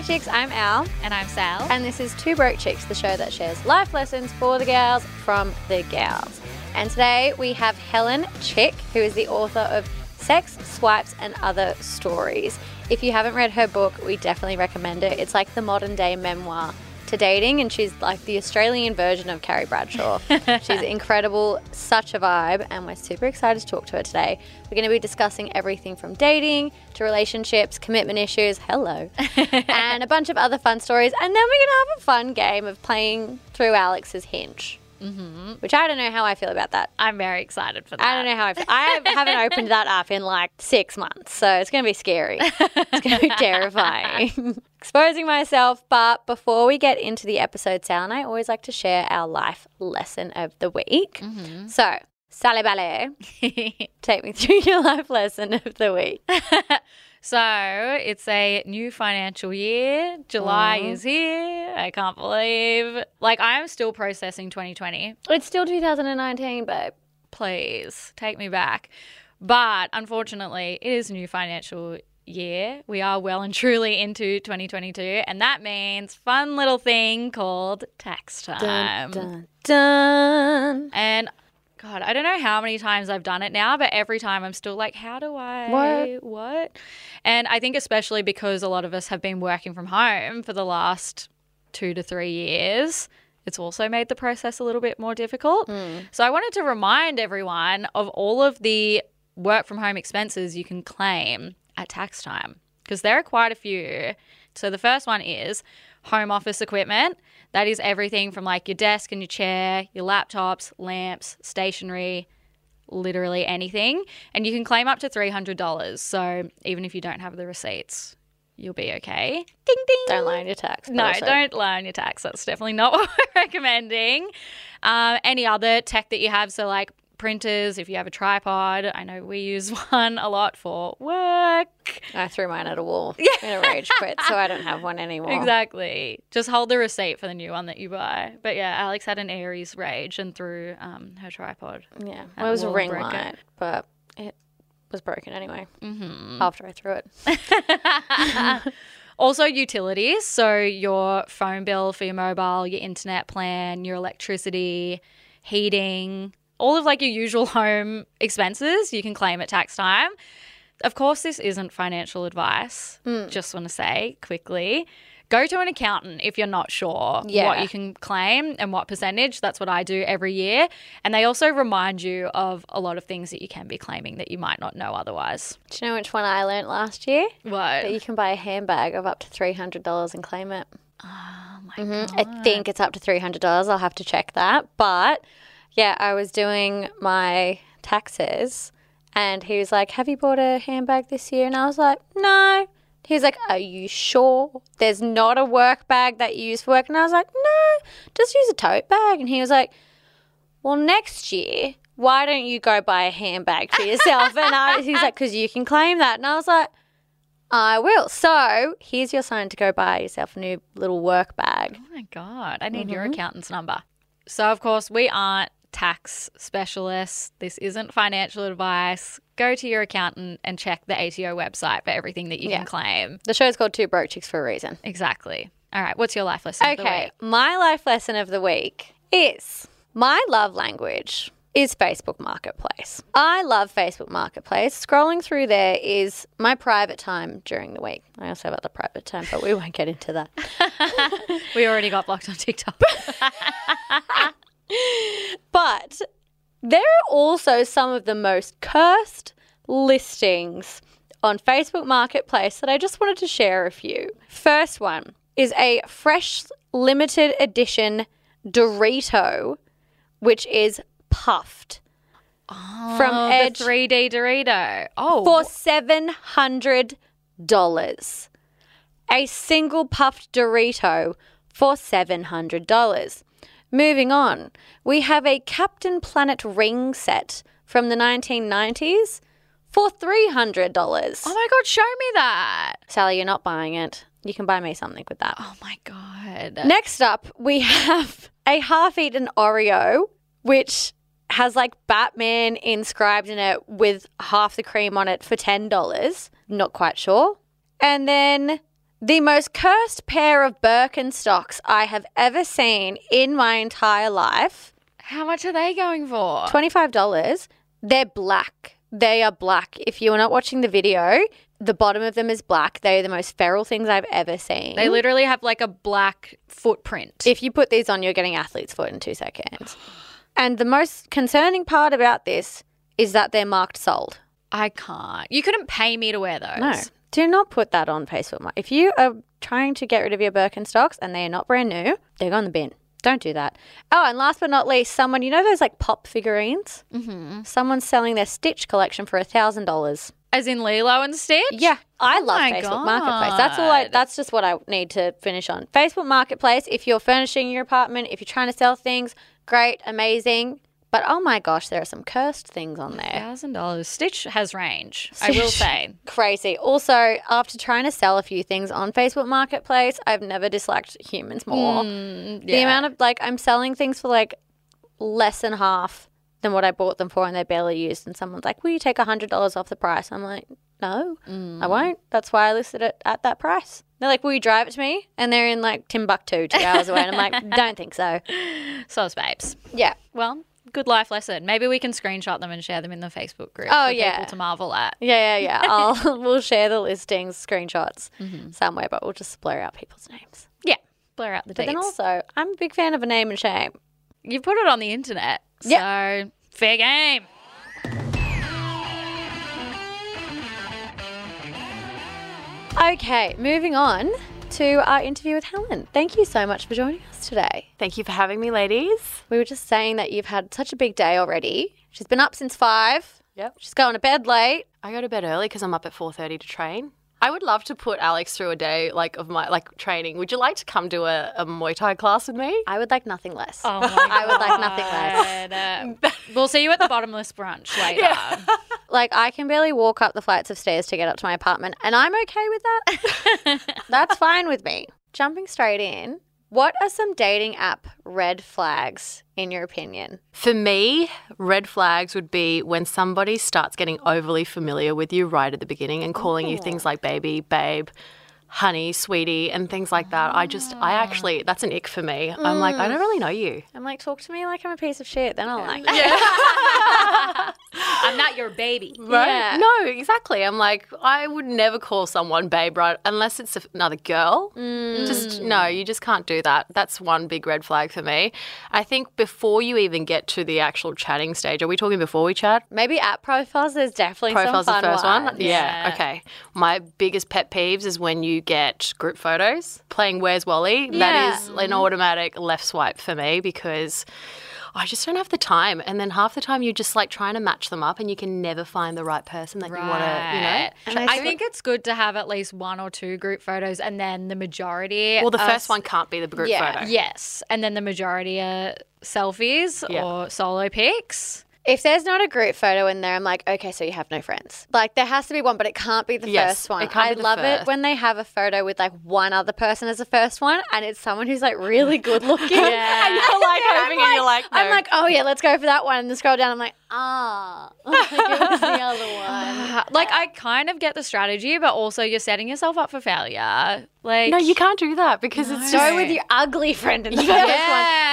Hey chicks, I'm Al, And I'm Sal. and this is Two Broke Chicks, the show that shares life lessons for the gals from the gals. And today we have Helen Chick, who is the author of Sex, Swipes, and Other Stories. If you haven't read her book, we definitely recommend it. It's like the modern day memoir to dating, and she's like the Australian version of Carrie Bradshaw. she's incredible, such a vibe, and we're super excited to talk to her today. We're going to be discussing everything from dating to relationships, commitment issues, hello, and a bunch of other fun stories. And then we're going to have a fun game of playing through Alex's hinge, mm-hmm. which I don't know how I feel about that. I'm very excited for that. I don't know how I feel. I haven't opened that up in like six months, so it's going to be scary. It's going to be terrifying. Exposing myself, but before we get into the episode, Sal and I always like to share our life lesson of the week. So, Sally Ballet, take me through your life lesson of the week. So it's a new financial year. July is here. I can't believe. Like, I'm still processing 2020. It's still 2019, babe. Please take me back. But unfortunately, it is a new financial year. We are well and truly into 2022. And that means fun little thing called tax time. Dun, dun. And God, I don't know how many times I've done it now, but every time I'm still like, how do I What? what? And I think especially because a lot of us have been working from home for the last two to three years, it's also made the process a little bit more difficult. Hmm. So I wanted to remind everyone of all of the work from home expenses you can claim at tax time because there are quite a few. So the first one is home office equipment. That is everything from like your desk and your chair, your laptops, lamps, stationery, literally anything. And you can claim up to $300. So even if you don't have the receipts, you'll be okay. Ding ding. Don't lie on your tax. No, also- don't lie on your tax. That's definitely not what we're recommending. Um, any other tech that you have, so like printers, if you have a tripod, I know we use one a lot for work. I threw mine at a wall in a rage quit, so I don't have one anymore. Exactly. Just hold the receipt for the new one that you buy. But yeah, Alex had an Aries rage and threw um, her tripod. Yeah, well, it was a ring light, but it was broken anyway. Mm-hmm. After I threw it, Also, utilities. So, your phone bill for your mobile, your internet plan, your electricity, heating, all of like your usual home expenses you can claim at tax time. Of course, this isn't financial advice. Just want to say quickly go to an accountant if you're not sure Yeah. what you can claim and what percentage. That's what I do every year. And they also remind you of a lot of things that you can be claiming that you might not know otherwise. do you know which one I learnt last year? What? That you can buy a handbag of up to three hundred dollars and claim it. Oh my Mhm. I think it's up to three hundred dollars. I'll have to check that. But yeah, I was doing my taxes, and he was like, "Have you bought a handbag this year?" And I was like, "No." He was like, Are you sure there's not a work bag that you use for work? And I was like, No, just use a tote bag. And he was like, Well, next year, why don't you go buy a handbag for yourself? and I, he's like, Because you can claim that. And I was like, I will. So here's your sign to go buy yourself a new little work bag. Oh my God, I need your Mm-hmm. accountant's number. So, of course, we aren't tax specialists. This isn't financial advice. Go to your accountant and check the ATO website for everything that you Yeah. can claim. The show's called Two Broke Chicks for a reason. Exactly. All right, what's your life lesson? of the Okay, my life lesson of the week is my love language is Facebook Marketplace. I love Facebook Marketplace. Scrolling through there is my private time during the week. I also have other private time, but we won't get into that. We already got blocked on TikTok. But there are also some of the most cursed listings on Facebook Marketplace that I just wanted to share a few. First one is a fresh limited edition Dorito, which is puffed oh, from oh, Edge the 3D Dorito. Oh, for seven hundred dollars. A single puffed Dorito for seven hundred dollars. Moving on, we have a Captain Planet ring set from the 1990s for $300. oh my God, show me that. Sally, you're not buying it. You can buy me something with that. Oh my God. Next up, we have a half eaten Oreo, which has like Batman inscribed in it with half the cream on it for $10. Not quite sure. And then The most cursed pair of Birkenstocks I have ever seen in my entire life. How much are they going for? $25. They're black. They are black. If you are not watching the video, the bottom of them is black. They are the most feral things I've ever seen. They literally have like a black footprint. if you put these on, you're getting athlete's foot in two seconds. And the most concerning part about this is that they're marked sold. I can't. You couldn't pay me to wear those. No. Do not put that on Facebook. If you are trying to get rid of your Birkenstocks and they are not brand new, they're on the bin. Don't do that. Oh, and last but not least, someone, you know those like pop figurines? Mm-hmm. Someone's selling their Stitch collection for a $1,000. As in Lilo and Stitch? Yeah, I love my Facebook Marketplace. That's all. I, that's just what I need to finish on. Facebook Marketplace. If you're furnishing your apartment, if you're trying to sell things, great, amazing. But oh my gosh, there are some cursed things on there. Thousand dollars. Stitch has range. I will say. Crazy. Also, after trying to sell a few things on Facebook Marketplace, I've never disliked humans more. Hmm, the yeah. amount of like I'm selling things for like less than half than what I bought them for, and they're barely used. And someone's like, "Will you take a hundred dollars off the price?" I'm like, "No, I hmm. won't. That's why I listed it at that price." They're like, "Will you drive it to me?" And they're in like Timbuktu, two hours away. And I'm like, "Don't think so." Sauce babes. Yeah. Well, good life lesson. Maybe we can screenshot them and share them in the Facebook group Oh, for yeah. people to marvel at. Yeah, yeah, yeah. I'll we'll share the listings, screenshots mm-hmm. somewhere, but we'll just blur out people's names. Yeah. Blur out the But dates. then also, I'm a big fan of a name and shame. you put it on the internet. Yeah. So fair game. Okay, moving on to our interview with Helen. Thank you so much for joining us today. Thank you for having me, ladies. We were just saying that you've had such a big day already. She's been up since five. Yep. She's going to bed late. I go to bed early because I'm up at 4:30 to train. I would love to put Alex through a day like of my like training. Would you like to come to a, a Muay Thai class with me? I would like nothing less. Oh my I would like nothing less. Uh, we'll see you at the bottomless brunch later. Like I can barely walk up the flights of stairs to get up to my apartment, and I'm okay with that. That's fine with me. Jumping straight in, what are some dating app red flags in your opinion? For me, red flags would be when somebody starts getting overly familiar with you right at the beginning and calling you oh. things like baby, babe, honey, sweetie, and things like that. I just, I actually, that's an ick for me. I'm like, I don't mm. really know you. I'm like, talk to me like I'm a piece of shit. Then I'll like. Yeah. I'm not your baby. Right? Yeah. No, exactly. I'm like, I would never call someone babe, right? Unless it's another girl. Mm. Just, no, you just can't do that. That's one big red flag for me. I think before you even get to the actual chatting stage, are we talking before we chat? Maybe app profiles. There's definitely Profile's some the fun first one? Yeah. Yeah. Okay. My biggest pet peeves is when you get group photos playing Where's Wally. Yeah. That is an automatic left swipe for me because. I just don't have the time. And then half the time you're just like trying to match them up and you can never find the right person that you want to, you know? And I I, think- think it's good to have at least one or two group photos and then the majority. Well, the are first one can't be the group Yeah. photo. Yes. And then the majority are selfies Yeah. or solo pics. If there's not a group photo in there, I'm like, okay, so you have no friends. Like there has to be one, but it can't be the Yes, first one. it can't I be the love it when they have a photo with like one other person as the first one, and it's someone who's like really good looking. Yeah. And you're like I'm hoping and you're like, no. I'm like, oh yeah, let's go for that one. And then scroll down, I'm like, ah, like it was the other one. Like, I kind of get the strategy, but also you're setting yourself up for failure. Like, no, you can't do that because it's just. Go with your ugly friend in the first one.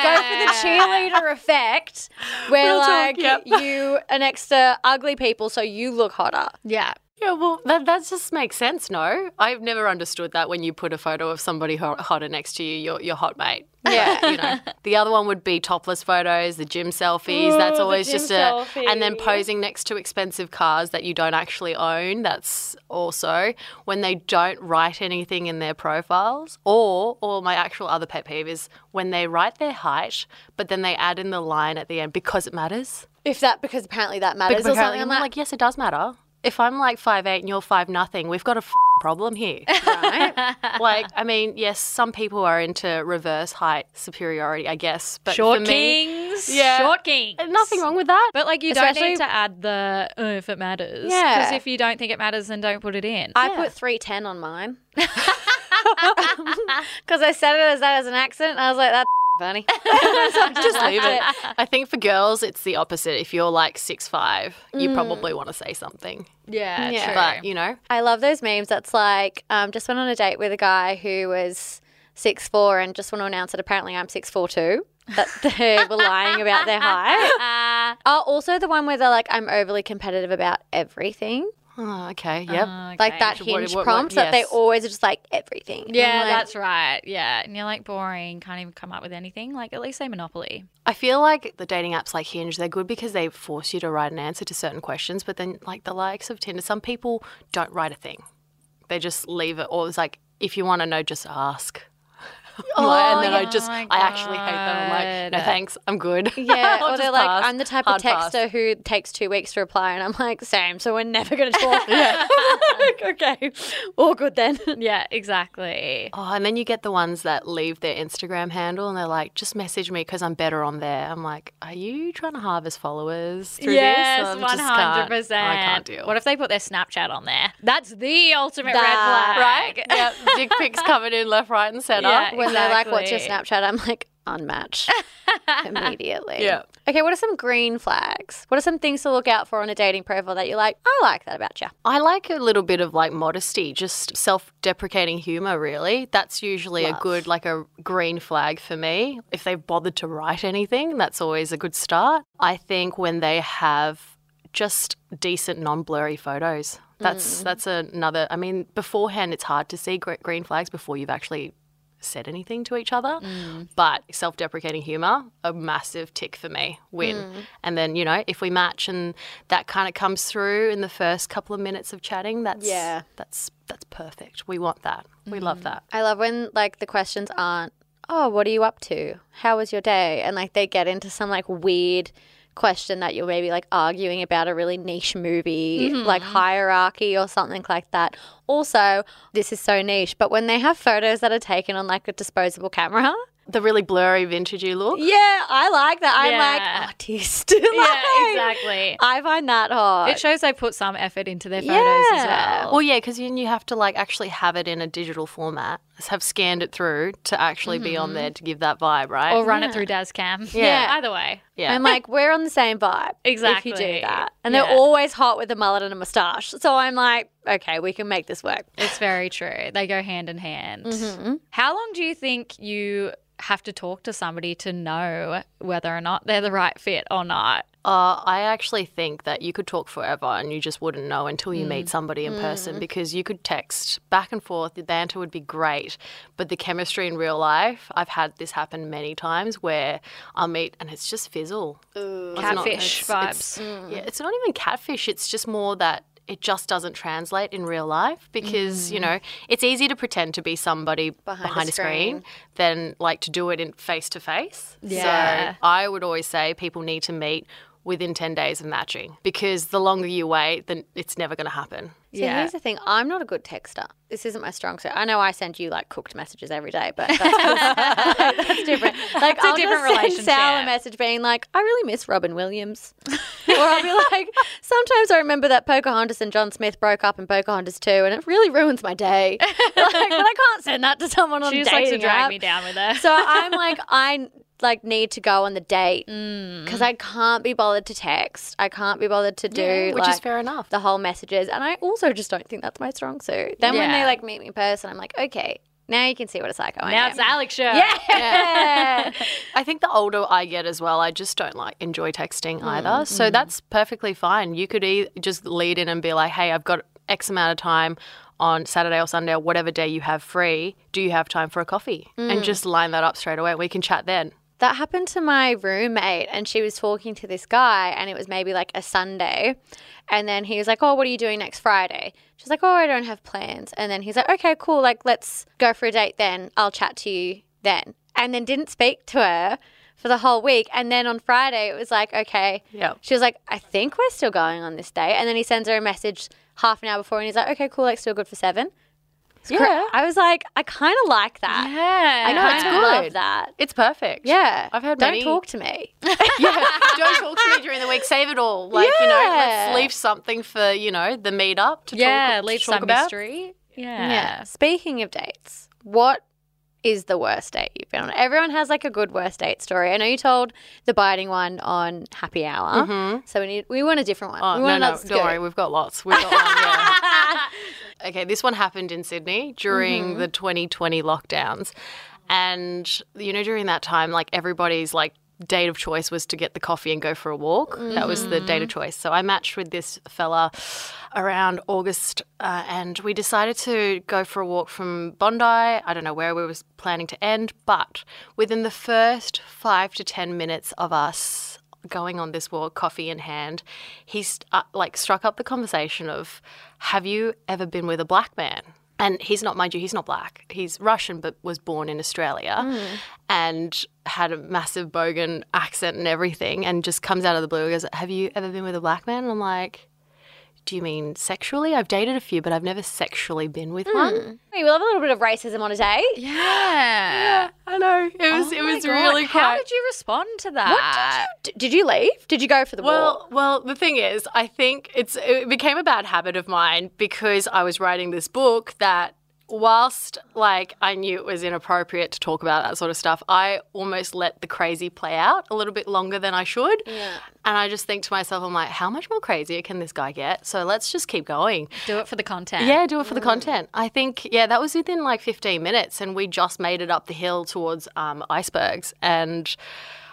Go for the cheerleader effect, where Real talk, like yep. you are next to ugly people, so you look hotter. Yeah. Yeah, well, that, that just makes sense, no? I've never understood that when you put a photo of somebody hot, hotter next to you, your, your hot mate. Yeah. you know. The other one would be topless photos, the gym selfies. Ooh, that's always just a. And then posing next to expensive cars that you don't actually own. That's also when they don't write anything in their profiles. Or, or my actual other pet peeve is when they write their height, but then they add in the line at the end because it matters. If that, because apparently that matters Because or apparently something. I'm like, yes, it does matter. If I'm like five eight and you're five nothing, we've got a f- problem here. right? like, I mean, yes, some people are into reverse height superiority, I guess, but Short for me, kings. Yeah. Short kings. nothing wrong with that. But like you don't Especially- need to add the uh, if it matters. Yeah. Because if you don't think it matters, then don't put it in. I put 310 on mine. Because I said it as that as an accent. And I was like, that's funny. Just leave it. I think for girls, it's the opposite. If you're like six five, you probably want to say something. Yeah, Yeah. true. But you know, I love those memes. That's like, um, just went on a date with a guy who was six four and just want to announce that apparently I'm six four too. That they were lying about their height. Oh, also the one where they're like, I'm overly competitive about everything. Oh, okay, yep. Uh, Like that So what- hinge what- what- prompt that they always are just like everything. Yeah, like, that's right. Yeah. And you're like boring, can't even come up with anything. Like at least say Monopoly. I feel like the dating apps like Hinge, they're good because they force you to write an answer to certain questions. But then, like the likes of Tinder, some people don't write a thing. They just leave it, or it's like, if you want to know, just ask. I'm like- and then oh, I just, Oh my I actually hate them. I'm like, no thanks, I'm good. Yeah, or they're just like, pass. I'm the type Hard of pass. texter who takes two weeks to reply, and I'm like, same. So we're never going to talk. yeah. okay, all good then. Yeah, exactly. Oh, and then you get the ones that leave their Instagram handle and they're like, just message me because I'm better on there. I'm like, are you trying to harvest followers through yes, this? I'm one hundred can't- percent. I can't deal. What if they put their Snapchat on there? That's the ultimate That- red flag, right? yeah, dick pics coming in left, right, and centre. Yeah. When they're like, "What's your Snapchat?" I'm like, "Unmatched." Immediately. Yeah. Okay. What are some green flags? What are some things to look out for on a dating profile that you're like, "I like that about you." I like a little bit of like modesty, just self-deprecating humor. Really, that's usually a good like a green flag for me. If they've bothered to write anything, that's always a good start. I think when they have just decent non-blurry photos. That's mm. that's another. I mean, beforehand, it's hard to see green flags before you've actually said anything to each other. Mm. But self-deprecating humor, a massive tick for me. Win. Mm. And then you know, if we match and that kind of comes through in the first couple of minutes of chatting, that's Yeah. that's that's perfect. We want that. We love mm. that. I love when like the questions aren't, "Oh, what are you up to? How was your day?" and like they get into some like weird question that you're maybe like arguing about a really niche movie, mm-hmm. like hierarchy or something like that. Also, this is so niche, but when they have photos that are taken on like a disposable camera, The really blurry vintagey look. yeah, I like that. I'm Yeah. like artist. Yeah, exactly. I find that hot. It shows they put some effort into their photos as Yeah. well. Well, yeah, because then you have to like actually have it in a digital format, have scanned it through to actually be on mm-hmm. there to give that vibe, right? or run it through Dazz Cam. Yeah. Either way. Yeah. I'm like, we're on the same vibe. Exactly. If you do that. And Yeah. they're always hot with a mullet and a moustache. So I'm like, okay, we can make this work. It's very true. They go hand in hand. Mm-hmm. How long do you think you have to talk to somebody to know whether or not they're the right fit or not? Uh, I actually think that you could talk forever and you just wouldn't know until you meet mm. somebody in person mm. because you could text back and forth. The banter would be great, but the chemistry in real life, I've had this happen many times where I'll meet and it's just fizzle. It's not- Catfish it's- vibes. it's- Yeah, mm. it's not even catfish. It's just more that it just doesn't translate in real life because you know it's easy to pretend to be somebody behind, a a screen screen. than like to do it in face to face. Yeah. So I would always say people need to meet within 10 days of matching because the longer you wait, then it's never going to happen. So Yeah. here's the thing I'm not a good texter. This isn't my strong suit. I know I send you like cooked messages every day, but that's, that's different. Like, a I'll different just send Sal a message being like, I really miss Robin Williams. or I'll be like, sometimes I remember that Pocahontas and John Smith broke up in Pocahontas too, and it really ruins my day. like, but I can't send that to someone on She a just likes to drag app. me down with her. So I'm like, I like need to go on the date Mm. because I can't be bothered to text. I can't be bothered to do Yeah, which is fair enough. the whole messages, and I also just don't think that's my strong suit. Then when they like meet me in person, I'm like, okay, now you can see what a psycho oh, I am. now it's Alex show. yeah. I think the older I get as well, I just don't like enjoy texting mm, either. So mm. that's perfectly fine. You could e- just lead in and be like, "Hey, I've got X amount of time on Saturday or Sunday or whatever day you have free. Do you have time for a coffee?" And mm. just line that up straight away. We can chat then. That happened to my roommate, and she was talking to this guy, and it was maybe like a Sunday. And then he was like, Oh, what are you doing next Friday? She's like, Oh, I don't have plans. And then he's like, Okay, cool. Like, let's go for a date then. I'll chat to you then. And then didn't speak to her for the whole week. And then on Friday, it was like, Okay. Yep. She was like, I think we're still going on this date. And then he sends her a message half an hour before, and he's like, Okay, cool. Like, still good for seven. It's cra- Yeah. I was like, I kind of like that. Yeah. I know, it's kinda good. love that. It's perfect. Yeah. I've heard Don't many- talk to me. yeah. Don't talk to me during the week. Save it all. Like you know, let's leave something for you know the meetup to Yeah, talk, leave to talk some about. mystery. Yeah. Yeah. Speaking of dates, what is the worst date you've been on? Everyone has like a good worst date story. I know you told the biting one on Happy Hour, so we need we want a different one. Mm-hmm. Oh, we no, want no, don't worry. We've got lots. We've got one, yeah. okay, this one happened in Sydney during Mm-hmm. the 2020 lockdowns. And, you know, during that time, like everybody's like date of choice was to get the coffee and go for a walk. That was the Mm-hmm. date of choice. So I matched with this fella around August uh, and we decided to go for a walk from Bondi. I don't know where we was planning to end, but within the first five to 10 minutes of us going on this walk, coffee in hand, he st- uh, like struck up the conversation of, "Have you ever been with a black man?" And he's not, mind you, he's not black. He's Russian, but was born in Australia, hmm. and had a massive bogan accent and everything. And just comes out of the blue. and Goes, "Have you ever been with a black man?" And I'm like, "Do you mean sexually? I've dated a few, but I've never sexually been with hmm. one." We love a little bit of racism on a date. Yeah. I know it was. Oh it was God. really How did you respond to that? What did you did you leave? Did you go for the walk? Well, well, the thing is, I think it's it became a bad habit of mine because I was writing this book that whilst like I knew it was inappropriate to talk about that sort of stuff, I almost let the crazy play out a little bit longer than I should. Yeah. And I just think to myself, I'm like, how much more crazier can this guy get? So let's just keep going. Do it for the content. Yeah, do it for the content. I think, yeah, that was within like 15 minutes, and we just made it up the hill towards um, icebergs. And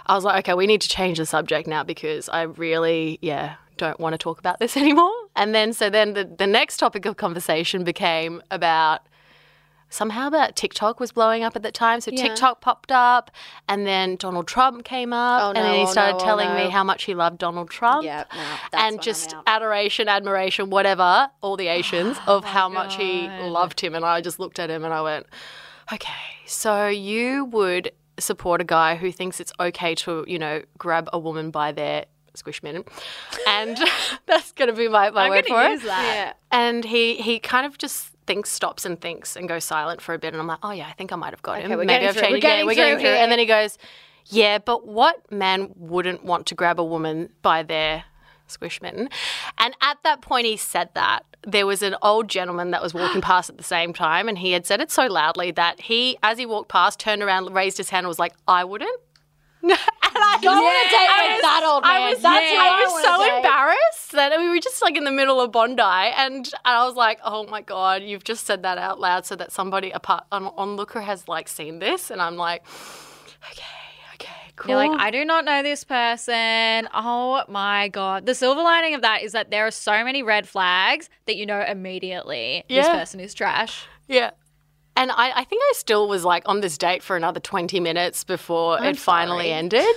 I was like, okay, we need to change the subject now because I really, yeah, don't want to talk about this anymore. And then, so then the, the next topic of conversation became about somehow that TikTok was blowing up at that time. So Yeah. TikTok popped up, and then Donald Trump came up, Oh, and then no, he oh, started no, oh, telling me how much he loved Donald Trump Yeah, no, and just adoration, admiration, whatever, all the Asians Oh of how much he loved him. And I just looked at him and I went, okay, so you would support a guy who thinks it's okay to, you know, grab a woman by their squishmin. And that's going to be my, my I'm word for use it. that. And he, he kind of just thinks, stops and thinks and goes silent for a bit. And I'm like, oh, yeah, I think I might have got him. we're Maybe I've changed we're. Yeah, we're getting through here. And then he goes, yeah, but what man wouldn't want to grab a woman by their squish mitten? And at that point, he said that. There was an old gentleman that was walking past at the same time, and he had said it so loudly that he, as he walked past, turned around, raised his hand, and was like, I wouldn't. and I on a date I with was- that old man. I was, That's yeah. who I I was wanna so date. embarrassed that we were just like in the middle of Bondi, and, and I was like, "Oh my god, you've just said that out loud, so that somebody apart on onlooker has like seen this." And I'm like, "Okay, okay, cool." You're like, I do not know this person. Oh my God. The silver lining of that is that there are so many red flags that you know immediately this person is trash. yeah. And I, I think I still was like on this date for another 20 minutes before it finally sorry. ended.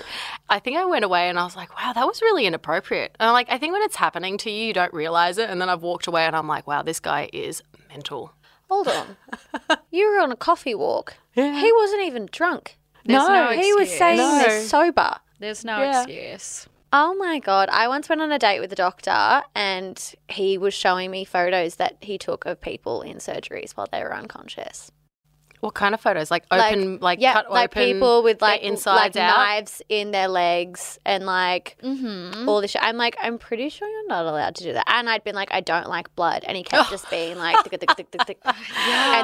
I think I went away and I was like, wow, that was really inappropriate. And I'm like, I think when it's happening to you, you don't realize it. And then I've walked away and I'm like, wow, this guy is mental. Hold on. you were on a coffee walk. Yeah. He wasn't even drunk. There's no, he was saying No. this sober. There's no Yeah. excuse. Oh my god! I once went on a date with a doctor, and he was showing me photos that he took of people in surgeries while they were unconscious. What kind of photos? Like open, like, yeah, cut like open, people with like insides like out. knives in their legs and like Mm-hmm. all this shit. I'm like, I'm pretty sure you're not allowed to do that. And I'd been like, I don't like blood, and he kept just being like, tick, tick, tick, tick, tick. and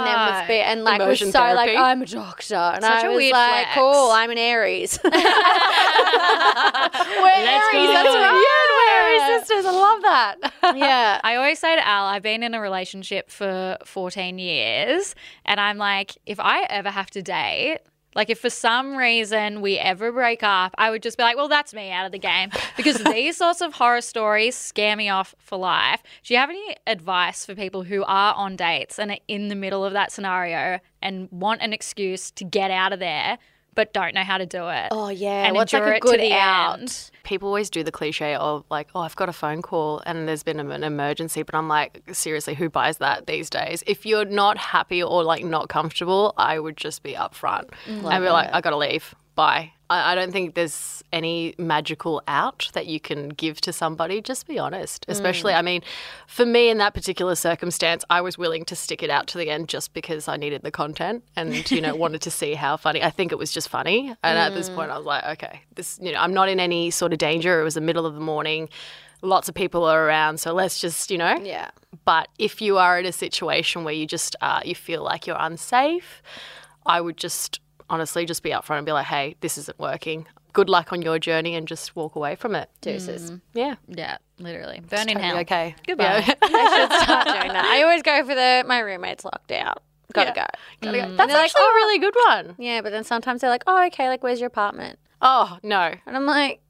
then was be and like Immersion was so like, therapy. I'm a doctor, and Such I a was like, flex. cool, I'm an Aries. We're Let's Aries, go. that's right. Yeah, sisters. I love that. yeah. I always say to Al, I've been in a relationship for 14 years, and I'm like, if I ever have to date, like if for some reason we ever break up, I would just be like, well, that's me out of the game. Because these sorts of horror stories scare me off for life. Do you have any advice for people who are on dates and are in the middle of that scenario and want an excuse to get out of there, but don't know how to do it? Oh yeah. And What's like a good the out? end. People always do the cliche of like, oh, I've got a phone call and there's been an emergency, but I'm like, seriously, who buys that these days? If you're not happy or like not comfortable, I would just be upfront mm. and be like, I gotta leave. Bye. I, I don't think there's any magical out that you can give to somebody. Just be honest. Especially, I mean, for me in that particular circumstance, I was willing to stick it out to the end just because I needed the content and you know wanted to see how funny. I think it was just funny, and at this point, I was like, okay, this you know, I'm not in any sort of danger. It was the middle of the morning. Lots of people are around, so let's just, you know. Yeah. But if you are in a situation where you just uh, you feel like you're unsafe, I would just honestly just be upfront and be like, hey, this isn't working. Good luck on your journey and just walk away from it. Deuces. Mm. Yeah. Yeah, literally. Burn in hell. Okay. Goodbye. Yeah. I should start doing that. I always go for the my roommate's locked out. Gotta Yeah. go. Gotta go. And That's they're like, actually a oh. really good one. Yeah, but then sometimes they're like, oh, okay, like, where's your apartment? Oh, no. And I'm like,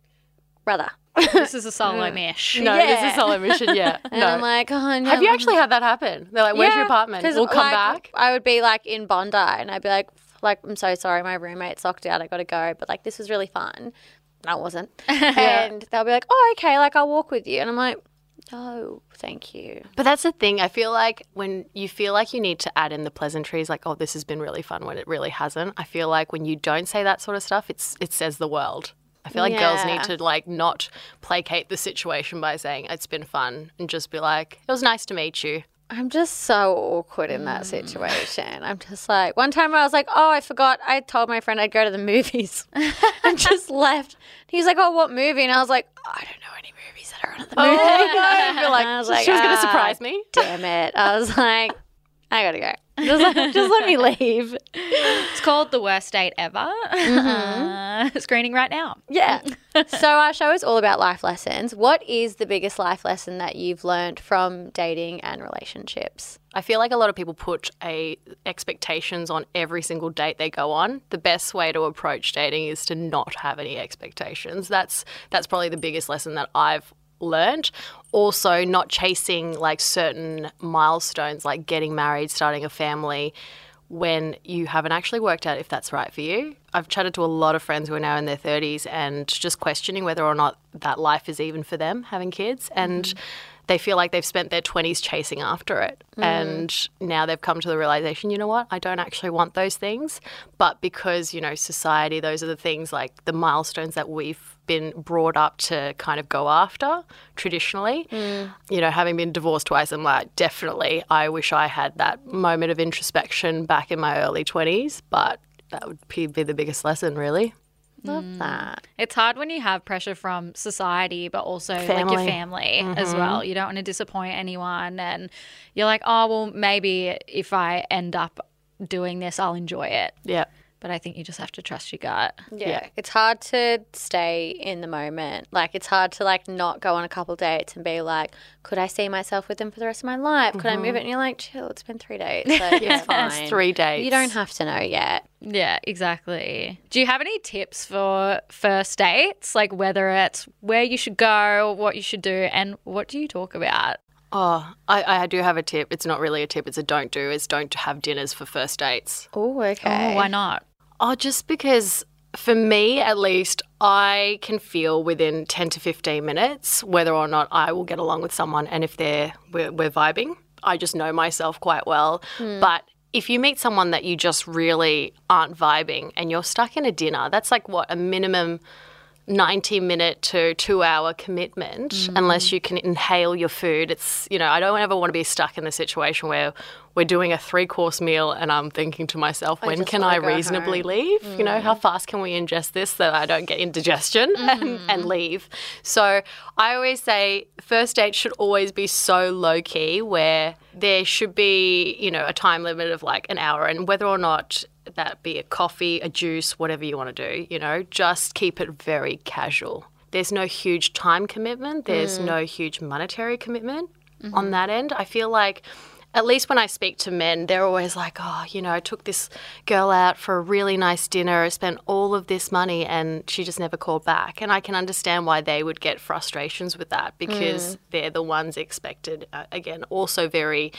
brother. this is a solo mesh. Mm. No, Yeah. this is a solo mission. Yeah. And no. I'm like, oh, no. Have you actually had that happen? They're like, where's your apartment? We'll come like, back. I would be like in Bondi and I'd be like, like, I'm so sorry, my roommate's locked out. I got to go. But like, this was really fun. No, it wasn't. And they'll be like, oh, okay, like, I'll walk with you. And I'm like, no, thank you. But that's the thing. I feel like when you feel like you need to add in the pleasantries, like, oh, this has been really fun when it really hasn't. I feel like when you don't say that sort of stuff, it's it says the world. I feel like girls need to like not placate the situation by saying it's been fun and just be like, it was nice to meet you. I'm just so awkward in that situation. I'm just like, one time I was like, oh, I forgot. I told my friend I'd go to the movies and just left. He's like, oh, what movie? And I was like, I don't know any movies that are on at the movie. I feel like I was she was going to "Ah, surprise me. Damn it. I was like, I gotta go. Just, let- just let me leave. It's called The Worst Date Ever. Uh, screening right now. Yeah. so our show is all about life lessons. What is the biggest life lesson that you've learned from dating and relationships? I feel like a lot of people put a expectations on every single date they go on. The best way to approach dating is to not have any expectations. That's that's probably the biggest lesson that I've learned. Also, not chasing like certain milestones like getting married, starting a family when you haven't actually worked out if that's right for you. I've chatted to a lot of friends who are now in their 30s and just questioning whether or not that life is even for them having kids and mm-hmm. they feel like they've spent their 20s chasing after it. Mm. And now they've come to the realization you know what? I don't actually want those things. But because you know society those are the things like the milestones that we've been brought up to kind of go after traditionally hmm. you know having been divorced twice I'm like definitely I wish I had that moment of introspection back in my early 20s but that would be be the biggest lesson really Love hmm. that. It's hard when you have pressure from society, but also like your Family. family as mm-hmm. well. You don't want to disappoint anyone. And you're like, oh, well, maybe if I end up doing this, I'll enjoy it. yeah But I think you just have to trust your gut. Yeah. It's hard to stay in the moment. Like it's hard to like not go on a couple dates and be like, could I see myself with them for the rest of my life? Could I move it? And mm-hmm. you're like, chill, it's been three days. Like, it's fine. it's three days You don't have to know yet. Yeah, exactly. Do you have any tips for first dates? Like whether it's where you should go, what you should do, and what do you talk about? Oh, I, I do have a tip. It's not really a tip. It's a don't do. Is don't have dinners for first dates. Oh, okay. Oh, why not? Oh, just because for me at least, I can feel within ten to fifteen minutes whether or not I will get along with someone, and if they're we're, we're vibing. I just know myself quite well, hmm. but. If you meet someone that you just really aren't vibing and you're stuck in a dinner, that's like what a minimum 90 minute to two hour commitment mm. unless you can inhale your food. It's, you know, I don't ever want to be stuck in the situation where we're doing a three course meal and I'm thinking to myself, when just can I reasonably home." leave? You know, how mm. fast can we ingest this that I don't get indigestion and, mm. and leave? So I always say first date should always be so low key where there should be, you know, a time limit of like an hour and whether or not that be a coffee, a juice, whatever you want to do, you know, just keep it very casual. There's no huge time commitment, there's mm. no huge monetary commitment mm-hmm. on that end. I feel like at least when I speak to men, they're always like, oh, you know, I took this girl out for a really nice dinner, I spent all of this money, and she just never called back. And I can understand why they would get frustrations with that because mm. they're the ones expected, uh, again, also very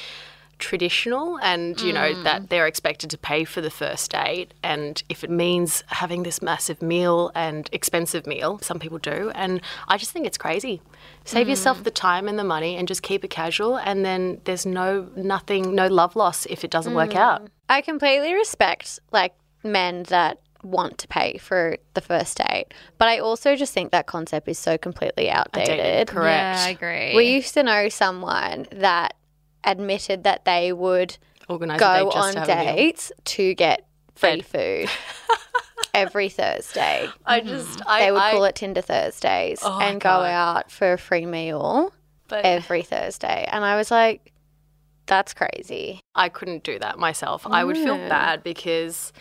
traditional and you know mm. that they're expected to pay for the first date. And if it means having this massive meal and expensive meal some people do. And i just think it's crazy. Save yourself mm. the time and the money and just keep it casual. And then there's no nothing no love loss if it doesn't work out. Mm. I completely respect like men that want to pay for the first date, but I also just think that concept is so completely outdated. correct. Yeah, I agree. We used to know someone that admitted that they would organize go date on to have a meal. dates to get free food every Thursday. i just i They would I, call it Tinder Thursdays Oh and go God. out for a free meal but every Thursday. And I was like, That's crazy. I couldn't do that myself. I would feel bad because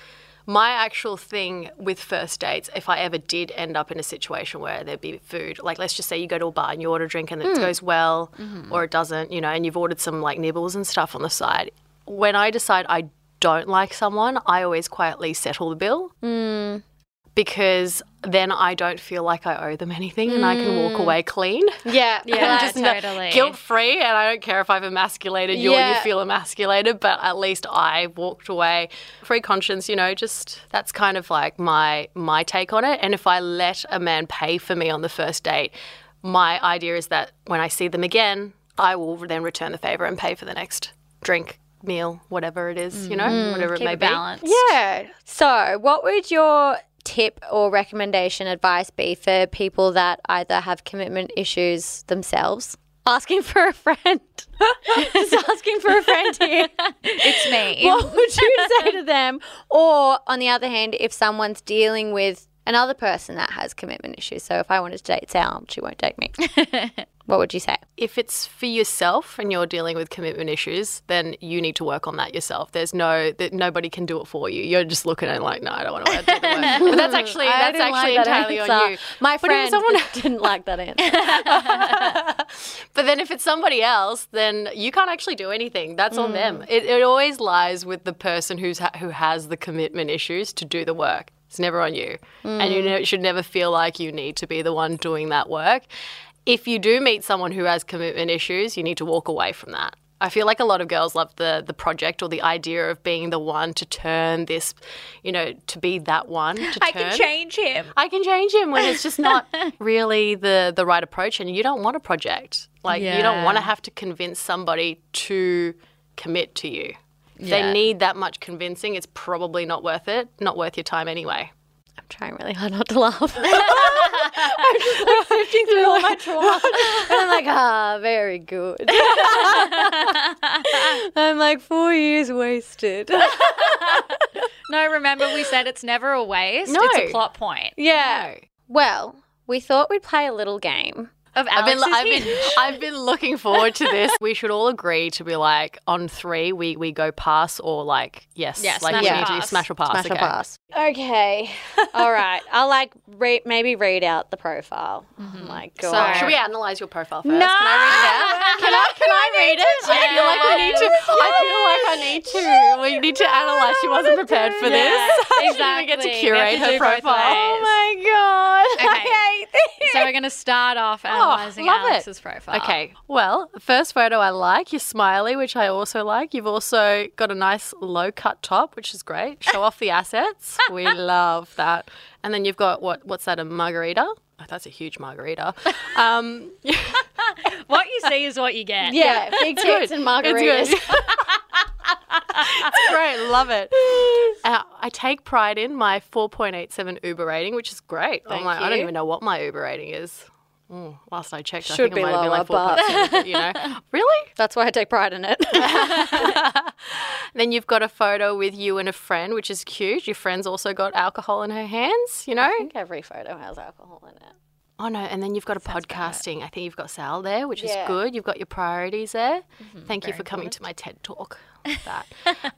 my actual thing with first dates, if I ever did end up in a situation where there'd be food, like let's just say you go to a bar and you order a drink and it hmm. goes well mm-hmm. or it doesn't, you know, and you've ordered some like nibbles and stuff on the side. When I decide I don't like someone, I always quietly settle the bill. Hmm. Because then I don't feel like I owe them anything and I can walk mm. away clean. Yeah. Yeah, just totally. guilt free, and I don't care if I've emasculated you or you feel emasculated, but at least I walked away free conscience. You know, just that's kind of like my my take on it. And if I let a man pay for me on the first date, my idea is that when I see them again, I will then return the favor and pay for the next drink, meal, whatever it is. You know, mm-hmm. whatever it may it be. balanced. Yeah. So, what would your tip or recommendation advice be for people that either have commitment issues themselves? Asking for a friend. Just asking for a friend here. It's me. What would you say to them? Or, on the other hand, if someone's dealing with another person that has commitment issues. So, if I wanted to date Sal, she won't date me. what would you say? if it's for yourself and you're dealing with commitment issues, then you need to work on that yourself. There's no that nobody can do it for you. You're just looking at it like, no, I don't want to do the work. But that's actually I that's didn't like actually that entirely on you. My But friend someone- didn't like that answer. But then if it's somebody else, then you can't actually do anything. That's on them. Mm. It, it always lies with the person who's ha- who has the commitment issues to do the work. It's never on you, and you mm. ne- should never feel like you need to be the one doing that work. If you do meet someone who has commitment issues, you need to walk away from that. I feel like a lot of girls love the the project or the idea of being the one to turn this, you know, to be that one to I turn. can change him. I can change him when it's just not really the the right approach, and you don't want a project. Like you don't want to have to convince somebody to commit to you. If Yeah. they need that much convincing, it's probably not worth it. Not worth your time anyway. I'm trying really hard not to laugh. I'm just like sifting through all my trauma. And I'm like, ah, very good. I'm like, four years wasted. No, remember we said it's never a waste. No. It's a plot point Yeah. Well, we thought we'd play a little game. Of I've been, I've been. I've been looking forward to this. We should all agree to be like on three, we we go pass or like yes, Yeah, like smash we or need to pass. smash or pass. Smash okay. or pass. Okay. All right. I'll like re- maybe read out the profile. Oh my god. So- Should we analyze your profile first? No. Can I read it out? Can I, can I read it? Yeah. I feel like we need to. I feel like I need to. We need to analyze. She wasn't prepared for this. Yeah, She didn't get to curate her profile. Oh my god. Okay. I hate this. so we're going to start off oh, analyzing love it. Profile. Okay, well, first photo I like. You're smiley, which I also like. You've also got a nice low cut top, which is great. Show off the assets. We love that. And then you've got what? What's that? A margarita? Oh, that's a huge margarita. Um, What you see is what you get. Yeah, big tits and margaritas. It's good. it's great. Love it. Uh, I take pride in my 4.87 Uber rating, which is great. Thank I'm like, I don't even know what my Uber rating is. Mm, last I checked, I Should think be it might have been like lower, 4.7, but, you know. Really? That's why I take pride in it. Then you've got a photo with you and a friend, which is cute. Your friend's also got alcohol in her hands, you know? I think every photo has alcohol in it. Oh no, and then you've got a podcasting. I think you've got Sal there, which Yeah. is good. You've got your priorities there. Thank you for coming to my TED talk. That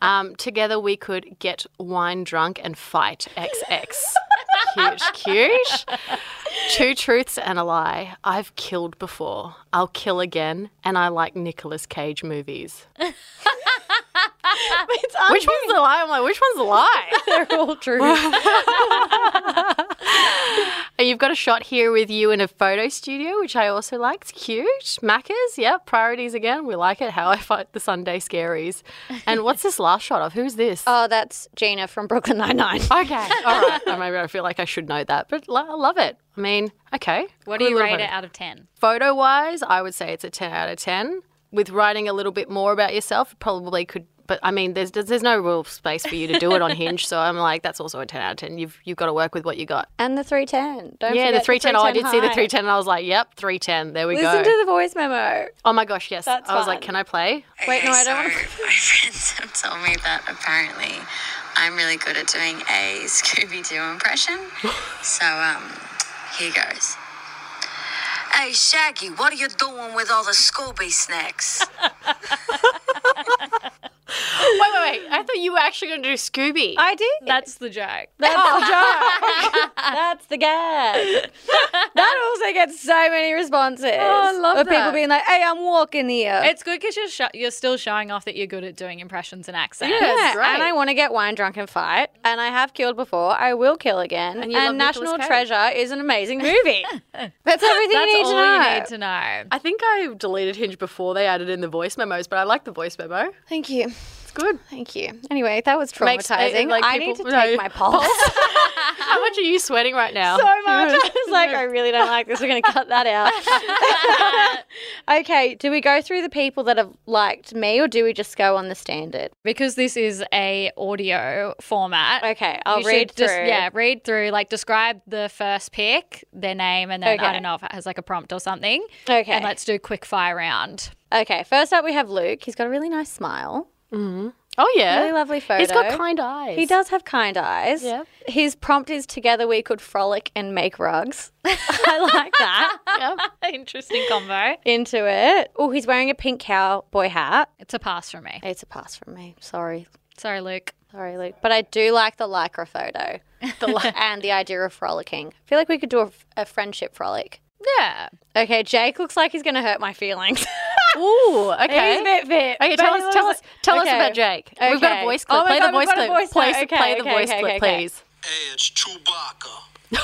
um, together we could get wine drunk and fight XX. cute, cute. Two truths and a lie. I've killed before. I'll kill again, and I like Nicolas Cage movies. Which one's the lie? I'm like, which one's the lie? They're all true. You've got a shot here with you in a photo studio, which I also like. It's cute. Macca's, yep. Priorities again. We like it. How I fight the Sunday scaries. And what's this last shot of? Who's this? oh, that's Gina from Brooklyn Nine Nine. Okay. All right. Maybe I feel like I should know that, but I love it. I mean, okay. What do you rate it out of 10? Photo wise, I would say it's a 10 out of 10. With writing a little bit more about yourself, probably could. But I mean, there's there's no real space for you to do it on Hinge, so I'm like, that's also a 10 out of 10. You've you've got to work with what you got. And the 310. Don't yeah, the 310. Oh, I did see the 310, and I was like, yep, 310. There we Listen go. Listen to the voice memo. oh my gosh, yes. That's I was like, can I play? Wait, no, I don't so wanna- My friends have told me that apparently I'm really good at doing a Scooby Doo impression. so, um, here goes. Hey, Shaggy, what are you doing with all the Scooby snacks? actually going to do Scooby. I did. That's the joke. That's the joke. That's the gag. That also gets so many responses. Oh, I love of people being like, "Hey, I'm walking here." It's good because you're sh- you're still showing off that you're good at doing impressions and accents. Yeah. yeah, great. and I want to get wine drunk and fight, and I have killed before. I will kill again. And you love National Cage. Treasure is an amazing movie. That's everything That's you need to know. you need to know. I think I deleted Hinge before they added in the voice memos, but I like the voice memo. Thank you. Good. Thank you. Anyway, that was Makes- traumatizing. like, I need to no. take my pulse. How much are you sweating right now? so much. I was like, I really don't like this. We're going to cut that out. okay, do we go through the people that have liked me or do we just go on the standard? Because this is a audio format. Okay, I'll read just through. yeah, read through. Like describe the first pick, their name, and then Okay. I don't know if it has like a prompt or something. Okay. And let's do quick fire round. Okay, first up we have Luke. He's got a really nice smile. Mm-hmm. Oh yeah, Really lovely photo. He's got kind eyes. He does have kind eyes. Yeah. His prompt is together we could frolic and make rugs. I like that. Yeah. Interesting combo. Into it. Oh, he's wearing a pink cowboy hat. It's a pass from me. It's a pass from me. Sorry. Sorry, Luke. Sorry, Luke. But I do like the lycra photo. The li- and the idea of frolicking. I feel like we could do a, a friendship frolic. Yeah. Okay, Jake looks like he's going to hurt my feelings. Ooh, okay. He's a bit fit. Okay, tell us, tell us, tell us about Jake. We've got a voice Oh clip. my play God, the we've voice got a clip. voice play, note. play the okay, voice okay, clip, okay, okay. please. Hey, it's Chewbacca.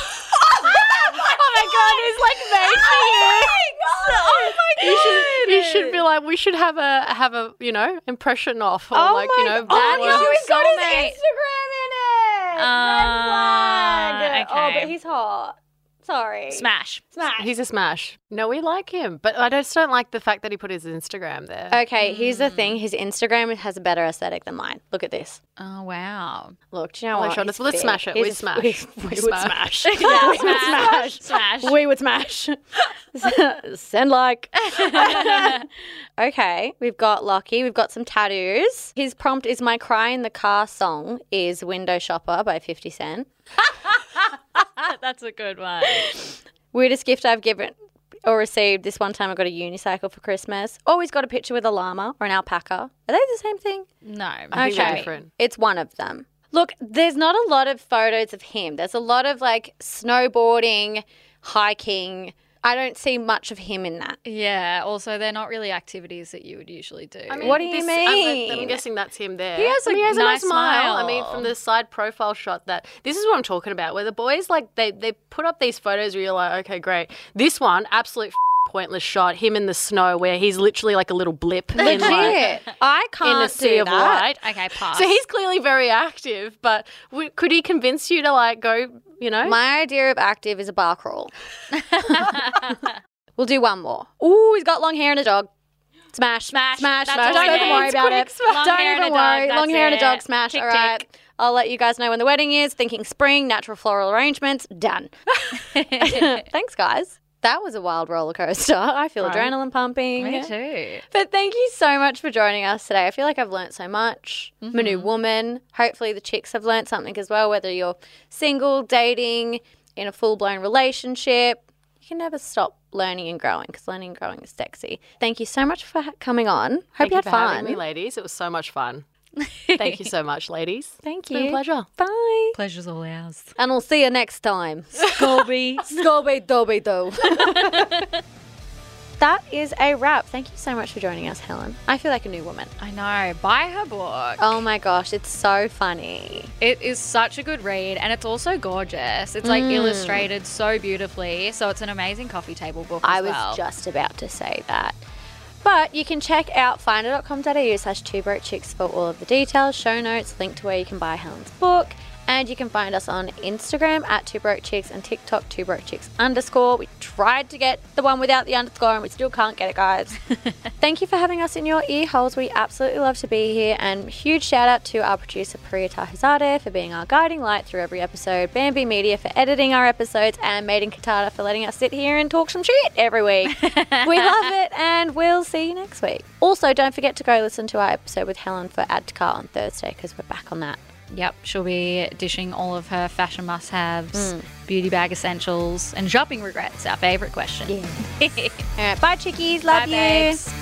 Oh my god, he's like made for you. Oh my god. You should, you should be like, we should have a have a you know impression off or Oh like you know. God. Oh, no, words. he's got his. Instagram in it. Red Ah, flag. Oh, but he's hot. Sorry. Smash. Smash. He's a smash. No, we like him, but I just don't like the fact that he put his Instagram there. Okay, here's the hmm. thing. His Instagram has a better aesthetic than mine. Look at this. Oh wow. Look, do you know Oh, what? sure, He's let's- let's smash it. He's We a- smash. We, We would smash. smash. Yeah, we would smash. Smash. We would smash. Send like. okay, we've got Lockie. We've got some tattoos. His prompt is My Cry in the Car song is Window Shopper by 50 Cent. That's a good one. Weirdest gift I've given or received this one time I got a unicycle for Christmas. Always got a picture with a llama or an alpaca. Are they the same thing? No. I think they're different. It's one of them. Look, there's not a lot of photos of him. There's a lot of like snowboarding, hiking. I don't see much of him in that. Yeah. Also, they're not really activities that you would usually do. I mean, What do you this- I'm- I'm, guessing that's him there. He has I mean, a he has a nice nice smile. I mean, from the side profile shot, that this is what I'm talking about. Where the boys like they they put up these photos where you're like, okay, great. This one, absolute f- pointless shot. Him in the snow, where he's literally like a little blip in like I can't in a sea do of that. white. okay, pass. So he's clearly very active, but w- could he convince you to like go? You know, My idea of active is a bar crawl. we'll do one more. Ooh, he's got long hair and a dog. Smash, Smash. smash, That's smash. Don't even worry about Quick it. smash. Don't even a dog, worry. Long hair and a dog. Smash. Tick, all right. I'll let you guys know when the wedding is. Thinking spring, natural floral arrangements. Done. Thanks, guys. That was a wild roller coaster. I feel Right. adrenaline pumping. Me too. But thank you so much for joining us today. I feel like I've learnt so much. I'm a new mm-hmm. woman. Hopefully, the chicks have learnt something as well, whether you're single, dating, in a full blown relationship. You can never stop learning and growing because learning and growing is sexy. Thank you so much for coming on. Hope Thank you had for fun. having me, ladies. It was so much fun. Thank you so much, ladies. Thank It's been a you. pleasure. Bye. Pleasure's all ours. And we'll see you next time. Scobie. Scobie Dobie Do. That is a wrap. Thank you so much for joining us, Helen. I feel like a new woman. I know. Buy her book. Oh my gosh, it's so funny. It is such a good read and it's also gorgeous. It's like mm. illustrated so beautifully. So it's an amazing coffee table book I as was well. just about to say that. But you can check out finder.com.au slash two broke chicks for all of the details, show notes, link to where you can buy Helen's book. And you can find us on Instagram at two broke chicks and TikTok two broke chicks underscore. We tried to get the one without the underscore and we still can't get it, guys. Thank you for having us in your ear holes. We absolutely love to be here. And huge shout out to our producer Priya Tahizadeh for being our guiding light through every episode, Bambi Media for editing our episodes, and Made Maiden Katata for letting us sit here and talk some shit every week. we love it, and we'll see you next week. Also, don't forget to go listen to our episode with Helen for Add to Cart on Thursday because we're back on that. Yep, she'll be dishing all of her fashion must haves, Mm. beauty bag essentials, and shopping regrets, our favourite question. All right, bye, chickies. Love Bye, you. babes.